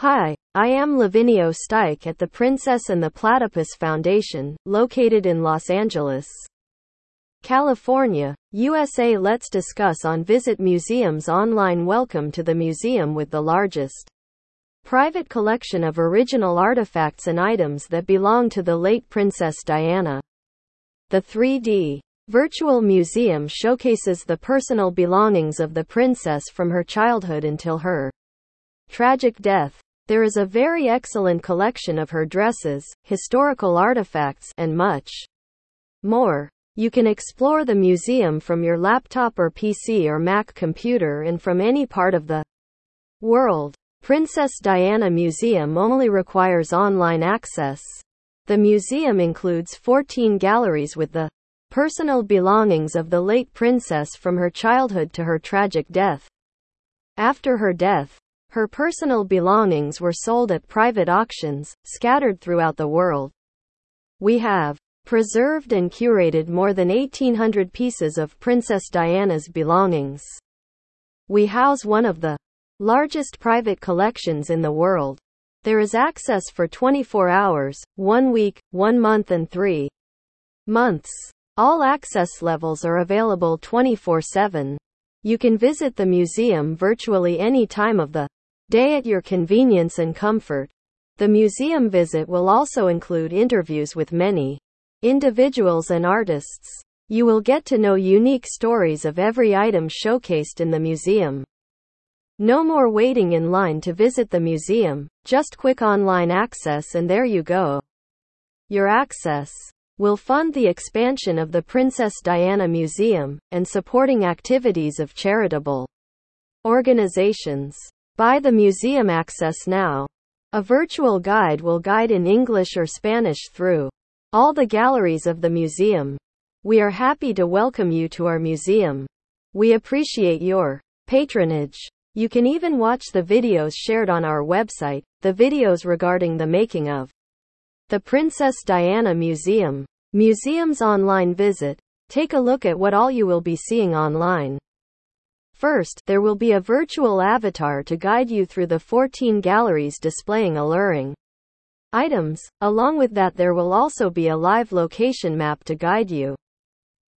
Hi, I am Lavinio Stike at the Princess and the Platypus Foundation, located in Los Angeles, California, USA. Let's discuss on Visit Museums Online. Welcome to the museum with the largest private collection of original artifacts and items that belong to the late Princess Diana. The 3D Virtual Museum showcases the personal belongings of the princess from her childhood until her tragic death. There is a very excellent collection of her dresses, historical artifacts, and much more. You can explore the museum from your laptop or PC or Mac computer and from any part of the world. Princess Diana Museum only requires online access. The museum includes 14 galleries with the personal belongings of the late princess from her childhood to her tragic death. After her death, her personal belongings were sold at private auctions, scattered throughout the world. We have preserved and curated more than 1800 pieces of Princess Diana's belongings. We house one of the largest private collections in the world. There is access for 24 hours, one week, one month, and three months. All access levels are available 24 7. You can visit the museum virtually any time of the day at your convenience and comfort. The museum visit will also include interviews with many individuals and artists. You will get to know unique stories of every item showcased in the museum. No more waiting in line to visit the museum, just quick online access and there you go. Your access will fund the expansion of the Princess Diana Museum and supporting activities of charitable organizations. Buy the museum access now. A virtual guide will guide in English or Spanish through all the galleries of the museum. We are happy to welcome you to our museum. We appreciate your patronage. You can even watch the videos shared on our website, the videos regarding the making of the Princess Diana Museum. Museums online visit. Take a look at what all you will be seeing online. First, there will be a virtual avatar to guide you through the 14 galleries displaying alluring items. Along with that, there will also be a live location map to guide you.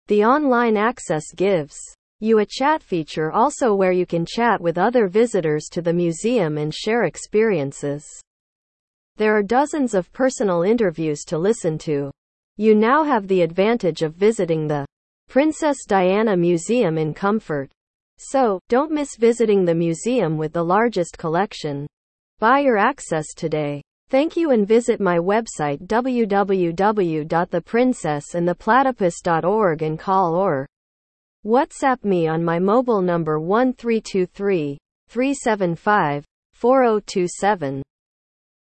The online access gives you a chat feature also where you can chat with other visitors to the museum and share experiences. There are dozens of personal interviews to listen to. You now have the advantage of visiting the Princess Diana Museum in comfort. So, don't miss visiting the museum with the largest collection. Buy your access today. Thank you and visit my website www.theprincessandtheplatypus.org and call or WhatsApp me on my mobile number 1323 375 4027.